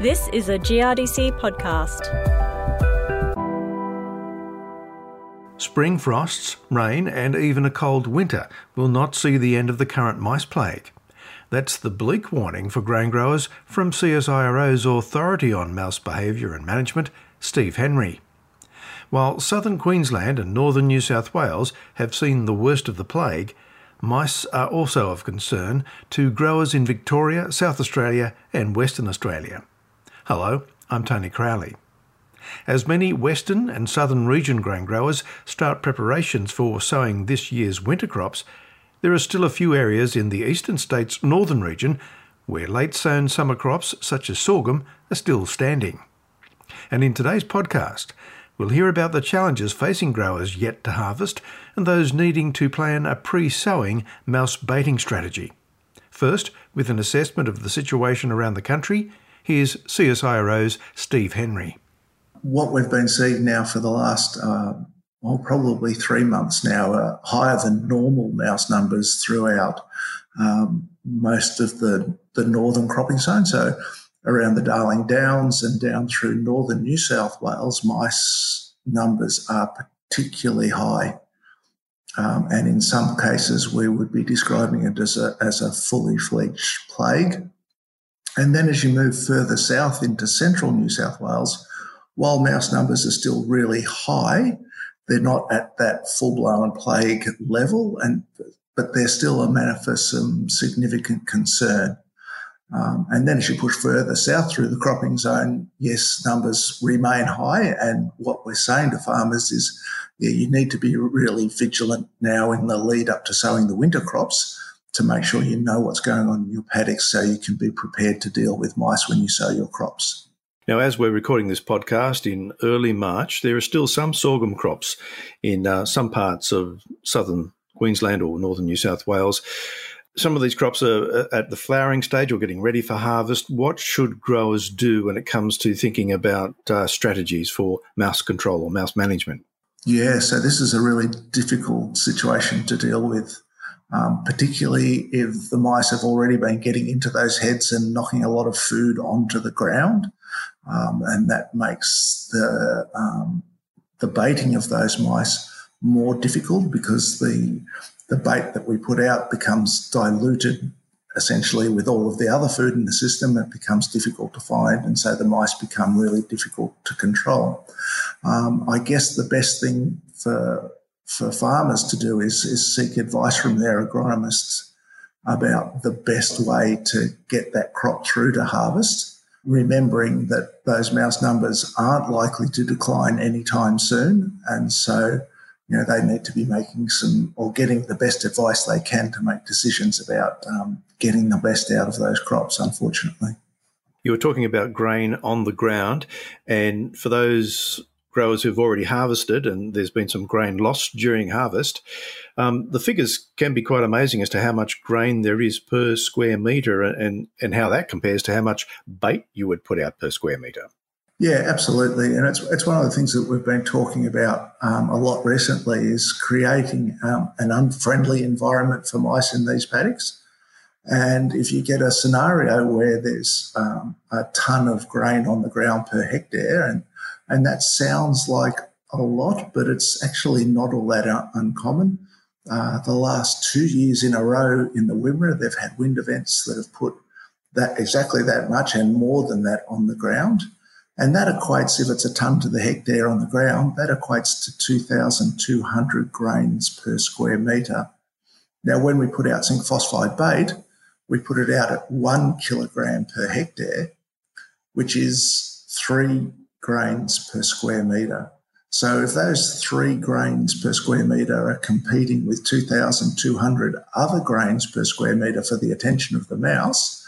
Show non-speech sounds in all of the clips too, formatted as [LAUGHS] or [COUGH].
This is a GRDC podcast. Spring frosts, rain, and even a cold winter will not see the end of the current mice plague. That's the bleak warning for grain growers from CSIRO's Authority on Mouse Behaviour and Management, Steve Henry. While southern Queensland and northern New South Wales have seen the worst of the plague, mice are also of concern to growers in Victoria, South Australia, and Western Australia. Hello, I'm Tony Crowley. As many western and southern region grain growers start preparations for sowing this year's winter crops, there are still a few areas in the eastern states' northern region where late sown summer crops such as sorghum are still standing. And in today's podcast, we'll hear about the challenges facing growers yet to harvest and those needing to plan a pre sowing mouse baiting strategy. First, with an assessment of the situation around the country, Here's CSIRO's Steve Henry. What we've been seeing now for the last, uh, well, probably three months now, are higher than normal mouse numbers throughout um, most of the, the northern cropping zone. So around the Darling Downs and down through northern New South Wales, mice numbers are particularly high. Um, and in some cases, we would be describing it as a, as a fully fledged plague. And then as you move further south into central New South Wales, while mouse numbers are still really high, they're not at that full blown plague level, and but they're still a matter for some significant concern. Um, and then as you push further south through the cropping zone, yes, numbers remain high. And what we're saying to farmers is, yeah, you need to be really vigilant now in the lead up to sowing the winter crops to make sure you know what's going on in your paddocks so you can be prepared to deal with mice when you sow your crops. Now, as we're recording this podcast in early March, there are still some sorghum crops in uh, some parts of southern Queensland or northern New South Wales. Some of these crops are uh, at the flowering stage or getting ready for harvest. What should growers do when it comes to thinking about uh, strategies for mouse control or mouse management? Yeah, so this is a really difficult situation to deal with um, particularly if the mice have already been getting into those heads and knocking a lot of food onto the ground. Um, and that makes the, um, the baiting of those mice more difficult because the, the bait that we put out becomes diluted essentially with all of the other food in the system. It becomes difficult to find, and so the mice become really difficult to control. Um, I guess the best thing for for farmers to do is, is seek advice from their agronomists about the best way to get that crop through to harvest, remembering that those mouse numbers aren't likely to decline anytime soon. And so, you know, they need to be making some or getting the best advice they can to make decisions about um, getting the best out of those crops, unfortunately. You were talking about grain on the ground. And for those growers who've already harvested and there's been some grain lost during harvest, um, the figures can be quite amazing as to how much grain there is per square metre and, and how that compares to how much bait you would put out per square metre. Yeah, absolutely. And it's, it's one of the things that we've been talking about um, a lot recently is creating um, an unfriendly environment for mice in these paddocks. And if you get a scenario where there's um, a ton of grain on the ground per hectare and and that sounds like a lot, but it's actually not all that uncommon. Uh, the last two years in a row in the Wimmera, they've had wind events that have put that exactly that much and more than that on the ground. And that equates, if it's a tonne to the hectare on the ground, that equates to 2,200 grains per square metre. Now, when we put out zinc phosphide bait, we put it out at one kilogram per hectare, which is three grains per square metre. So if those three grains per square metre are competing with 2,200 other grains per square metre for the attention of the mouse,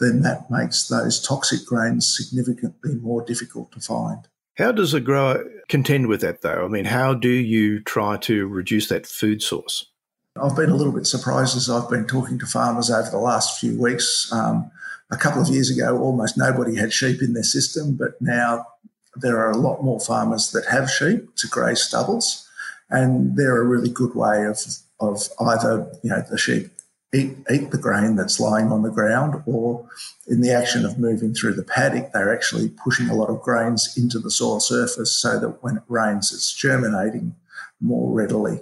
then that makes those toxic grains significantly more difficult to find. How does a grower contend with that, though? I mean, how do you try to reduce that food source? I've been a little bit surprised as I've been talking to farmers over the last few weeks. Um, a couple of years ago, almost nobody had sheep in their system, but now there are a lot more farmers that have sheep to graze stubbles, and they're a really good way of of either you know the sheep eat, eat the grain that's lying on the ground, or in the action of moving through the paddock, they're actually pushing a lot of grains into the soil surface so that when it rains, it's germinating more readily.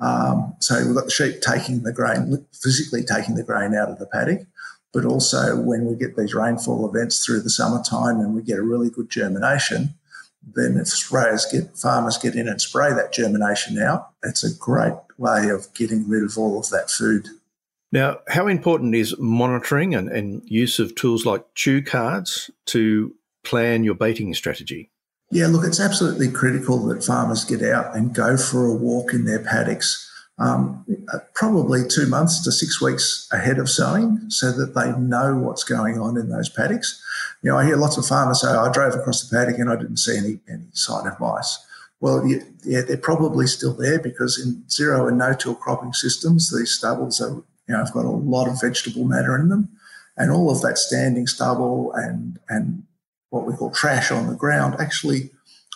Um, so we've got the sheep taking the grain, physically taking the grain out of the paddock, but also when we get these rainfall events through the summertime and we get a really good germination, then if sprayers get farmers get in and spray that germination out, it's a great way of getting rid of all of that food. Now, how important is monitoring and, and use of tools like chew cards to plan your baiting strategy? Yeah, look, it's absolutely critical that farmers get out and go for a walk in their paddocks, um, probably two months to six weeks ahead of sowing, so that they know what's going on in those paddocks. You know, I hear lots of farmers say, "I drove across the paddock and I didn't see any any sign of mice." Well, yeah, they're probably still there because in zero and no-till cropping systems, these stubbles are, you know, have got a lot of vegetable matter in them, and all of that standing stubble and and what we call trash on the ground actually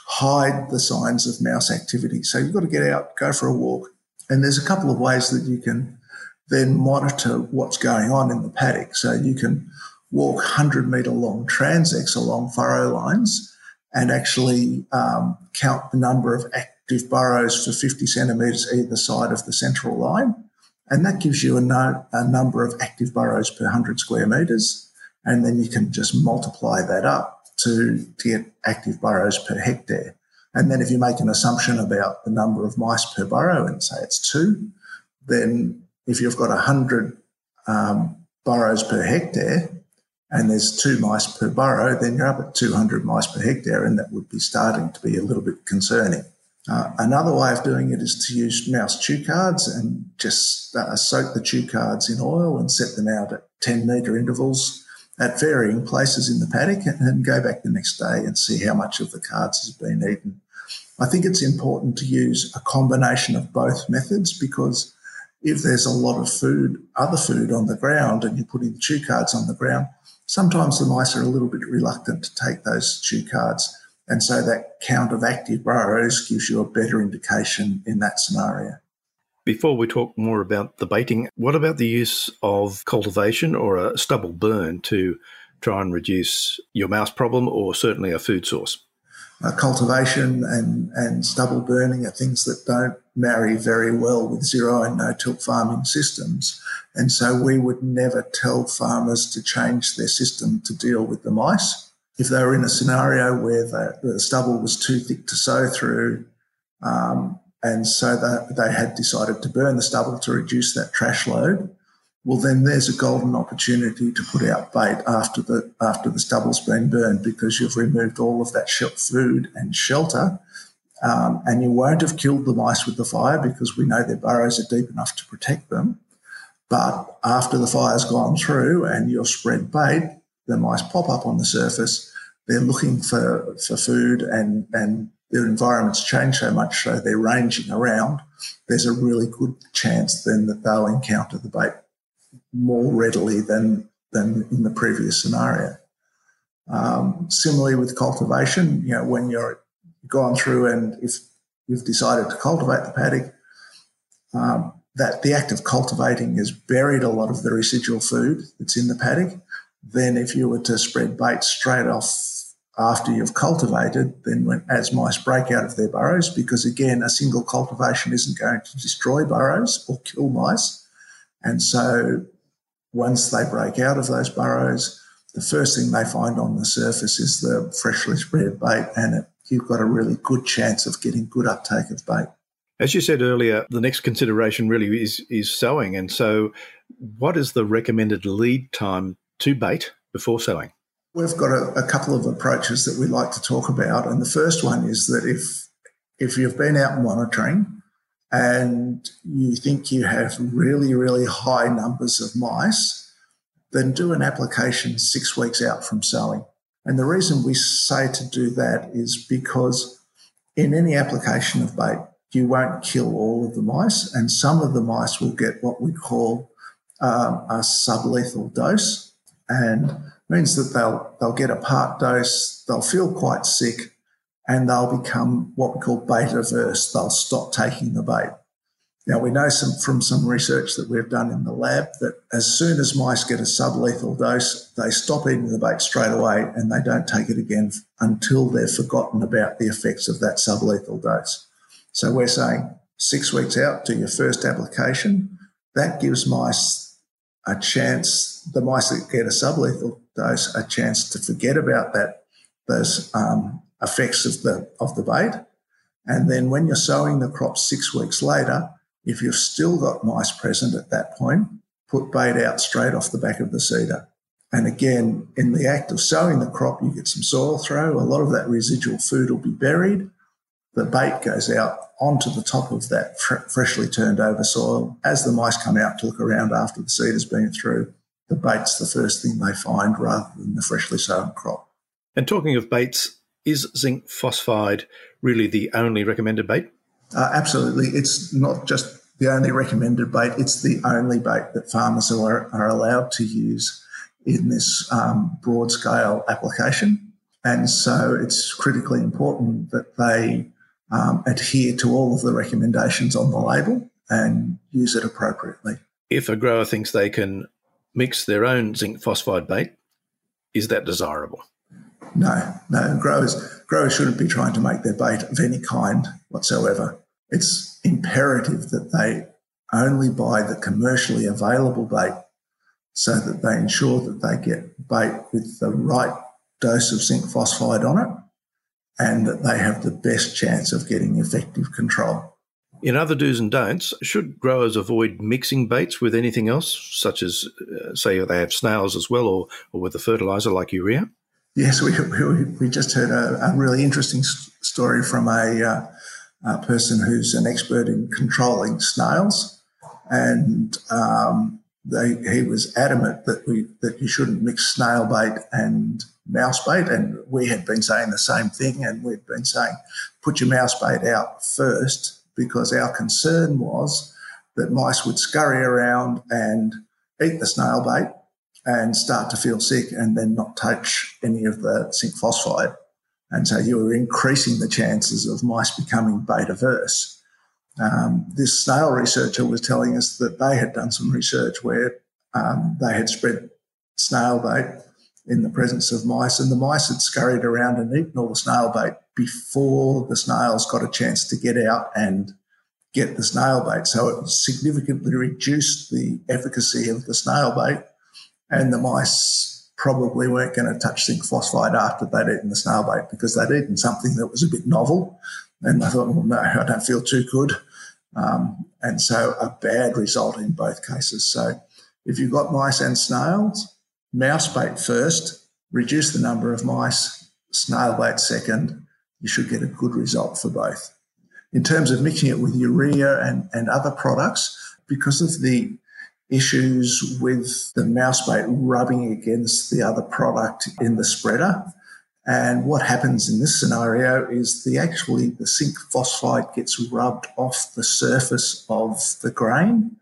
hide the signs of mouse activity. So you've got to get out, go for a walk. And there's a couple of ways that you can then monitor what's going on in the paddock. So you can walk 100 metre long transects along furrow lines and actually um, count the number of active burrows for 50 centimetres either side of the central line. And that gives you a, no, a number of active burrows per 100 square metres. And then you can just multiply that up to, to get active burrows per hectare. And then if you make an assumption about the number of mice per burrow and say it's two, then if you've got 100 um, burrows per hectare and there's two mice per burrow, then you're up at 200 mice per hectare, and that would be starting to be a little bit concerning. Uh, another way of doing it is to use mouse chew cards and just uh, soak the chew cards in oil and set them out at 10 metre intervals at varying places in the paddock and go back the next day and see how much of the cards has been eaten. I think it's important to use a combination of both methods because if there's a lot of food, other food on the ground, and you're putting chew cards on the ground, sometimes the mice are a little bit reluctant to take those chew cards. And so that count of active burrows gives you a better indication in that scenario. Before we talk more about the baiting, what about the use of cultivation or a stubble burn to try and reduce your mouse problem or certainly a food source? Uh, cultivation and, and stubble burning are things that don't marry very well with zero and no till farming systems. And so we would never tell farmers to change their system to deal with the mice. If they were in a scenario where the, the stubble was too thick to sow through, um, and so that they had decided to burn the stubble to reduce that trash load. Well, then there's a golden opportunity to put out bait after the after the stubble's been burned because you've removed all of that food and shelter, um, and you won't have killed the mice with the fire because we know their burrows are deep enough to protect them. But after the fire's gone through and you've spread bait, the mice pop up on the surface. They're looking for, for food and, and their environments change so much, so they're ranging around, there's a really good chance then that they'll encounter the bait more readily than, than in the previous scenario. Um, similarly with cultivation, you know, when you're gone through and if you've decided to cultivate the paddock, um, that the act of cultivating has buried a lot of the residual food that's in the paddock. Then if you were to spread bait straight off after you've cultivated, then when, as mice break out of their burrows, because again, a single cultivation isn't going to destroy burrows or kill mice. And so once they break out of those burrows, the first thing they find on the surface is the freshly spread bait, and it, you've got a really good chance of getting good uptake of bait. As you said earlier, the next consideration really is is sowing. And so, what is the recommended lead time to bait before sowing? We've got a, a, couple of approaches that we like to talk about, and the first one is that if if you've been out monitoring and you think you have really really high numbers of mice, then do an application six weeks out from sowing. And the reason we say to do that is because in any application of bait, you won't kill all of the mice, and some of the mice will get what we call um, a sublethal dose, and means that they'll they'll get a part dose, they'll feel quite sick, and they'll become what we call bait averse. They'll stop taking the bait. Now, we know some, from some research that we've done in the lab that as soon as mice get a sublethal dose, they stop eating the bait straight away and they don't take it again until they've forgotten about the effects of that sublethal dose. So we're saying six weeks out to your first application, that gives mice a chance, the mice that get a sublethal dose, a chance to forget about that those um, effects of the of the bait. And then when you're sowing the crop six weeks later, if you've still got mice present at that point, put bait out straight off the back of the seeder. And again, in the act of sowing the crop, you get some soil throw. A lot of that residual food will be buried. The bait goes out onto the top of that fr- freshly turned over soil. As the mice come out to look around after the seed has been through, the bait's the first thing they find rather than the freshly sown crop. And talking of baits, is zinc phosphide really the only recommended bait? Uh, absolutely. It's not just the only recommended bait, it's the only bait that farmers are, are allowed to use in this um, broad scale application. And so it's critically important that they um, adhere to all of the recommendations on the label and use it appropriately. If a grower thinks they can mix their own zinc phosphide bait, is that desirable? No, no. Growers growers shouldn't be trying to make their bait of any kind whatsoever. It's imperative that they only buy the commercially available bait so that they ensure that they get bait with the right dose of zinc phosphide on it and that they have the best chance of getting effective control. In other do's and don'ts, should growers avoid mixing baits with anything else, such as, uh, say, they have snails as well, or, or with a fertilizer like urea? Yes, we, we, we just heard a, a really interesting story from a, uh, a, person who's an expert in controlling snails, and um, they, he was adamant that we that you shouldn't mix snail bait and mouse bait, and we had been saying the same thing, and we'd been saying put your mouse bait out first because our concern was that mice would scurry around and eat the snail bait and start to feel sick and then not touch any of the zinc phosphide. And so you were increasing the chances of mice becoming bait averse. Um, this snail researcher was telling us that they had done some research where um, they had spread snail bait in the presence of mice, and the mice had scurried around and eaten all the snail bait before the snails got a chance to get out and get the snail bait. So it significantly reduced the efficacy of the snail bait and the mice probably weren't going to touch zinc phosphide after they'd eaten the snail bait because they'd eaten something that was a bit novel. And they thought, well, no, I don't feel too good. Um, and so a bad result in both cases. So if you've got mice and snails, mouse bait first, reduce the number of mice, snail bait second, you should get a good result for both. In terms of mixing it with urea and, and other products, because of the issues with the mouse bait rubbing against the other product in the spreader. And what happens in this scenario is the actually the zinc phosphide gets rubbed off the surface of the grain.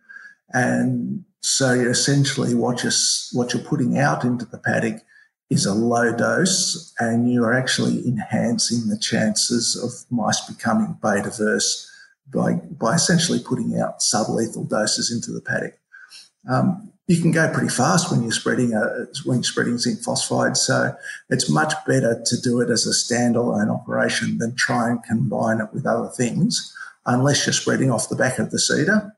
And so essentially what you're, what you're putting out into the paddock is a low dose and you are actually enhancing the chances of mice becoming bait averse by, by essentially putting out sublethal doses into the paddock. Um, you can go pretty fast when you're spreading a, when you're spreading zinc phosphide. So it's much better to do it as a standalone operation than try and combine it with other things, unless you're spreading off the back of the seeder,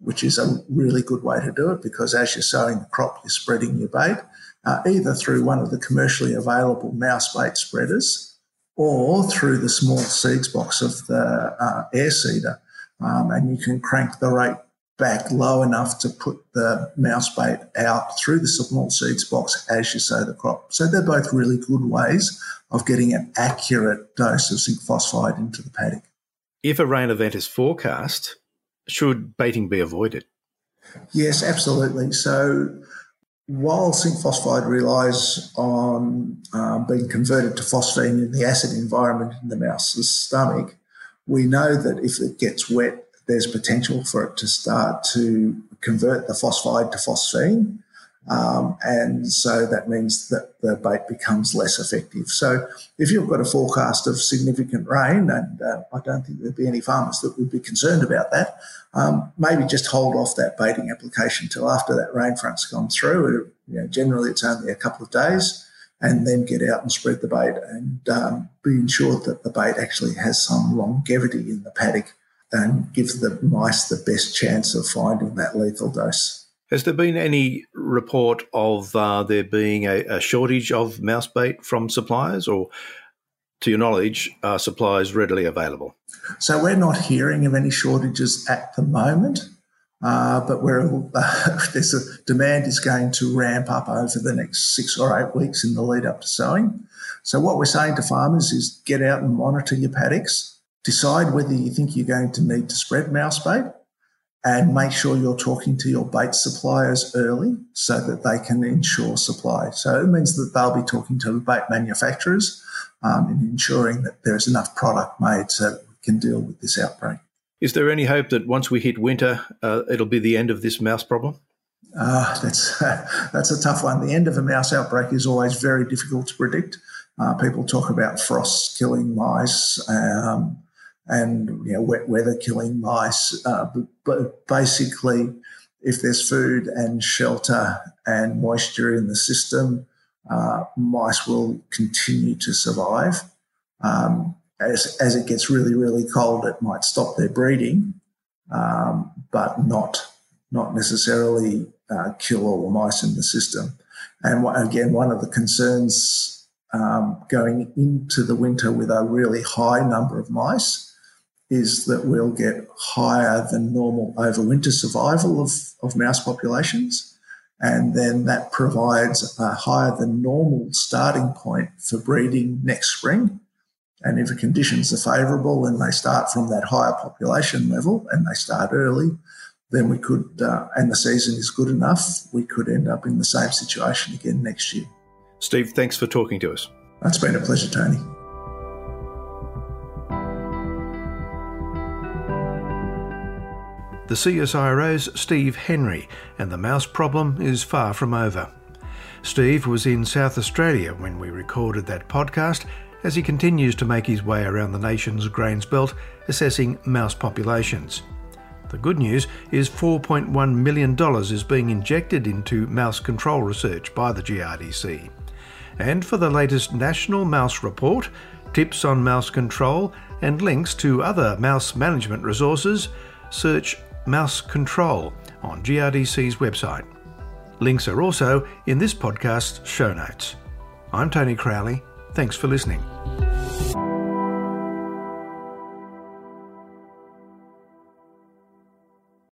which is a really good way to do it because as you're sowing the crop, you're spreading your bait uh, either through one of the commercially available mouse bait spreaders or through the small seeds box of the uh, air seeder. Um, and you can crank the rate back low enough to put the mouse bait out through the small seeds box as you sow the crop. So they're both really good ways of getting an accurate dose of zinc phosphide into the paddock. If a rain event is forecast, should baiting be avoided? Yes, absolutely. So while zinc phosphide relies on um, being converted to phosphine in the acid environment in the mouse's stomach, we know that if it gets wet there's potential for it to start to convert the phosphide to phosphine. Um, and so that means that the bait becomes less effective. So if you've got a forecast of significant rain, and uh, I don't think there'd be any farmers that would be concerned about that, um, maybe just hold off that baiting application till after that rain front's gone through. You know, generally, it's only a couple of days, and then get out and spread the bait and um, be ensured that the bait actually has some longevity in the paddock and gives the mice the best chance of finding that lethal dose. Has there been any report of uh, there being a, a, shortage of mouse bait from suppliers, or to your knowledge, are supplies readily available? So we're not hearing of any shortages at the moment, uh, but we're, [LAUGHS] uh, there's a demand is going to ramp up over the next six or eight weeks in the lead up to sowing. So what we're saying to farmers is get out and monitor your paddocks, decide whether you think you're going to need to spread mouse bait and make sure you're talking to your bait suppliers early so that they can ensure supply. So it means that they'll be talking to the bait manufacturers um, and ensuring that there's enough product made so that we can deal with this outbreak. Is there any hope that once we hit winter, uh, it'll be the end of this mouse problem? Uh, that's uh, [LAUGHS] that's a tough one. The end of a mouse outbreak is always very difficult to predict. Uh, people talk about frost killing mice. Um, and you know, wet weather killing mice. Uh, but, basically, if there's food and shelter and moisture in the system, uh, mice will continue to survive. Um, as, as it gets really, really cold, it might stop their breeding, um, but not not necessarily uh, kill all the mice in the system. And again, one of the concerns um, going into the winter with a really high number of mice is that we'll get higher than normal overwinter survival of, of mouse populations. And then that provides a higher than normal starting point for breeding next spring. And if the conditions are favourable and they start from that higher population level and they start early, then we could, uh, and the season is good enough, we could end up in the same situation again next year. Steve, thanks for talking to us. It's been a pleasure, Tony. The CSIRO's Steve Henry, and the mouse problem is far from over. Steve was in South Australia when we recorded that podcast as he continues to make his way around the nation's grains belt assessing mouse populations. The good news is $4.1 million is being injected into mouse control research by the GRDC. And for the latest National Mouse Report, tips on mouse control, and links to other mouse management resources, search mouse control on GRDC's website. Links are also in this podcast's show notes. I'm Tony Crowley. Thanks for listening.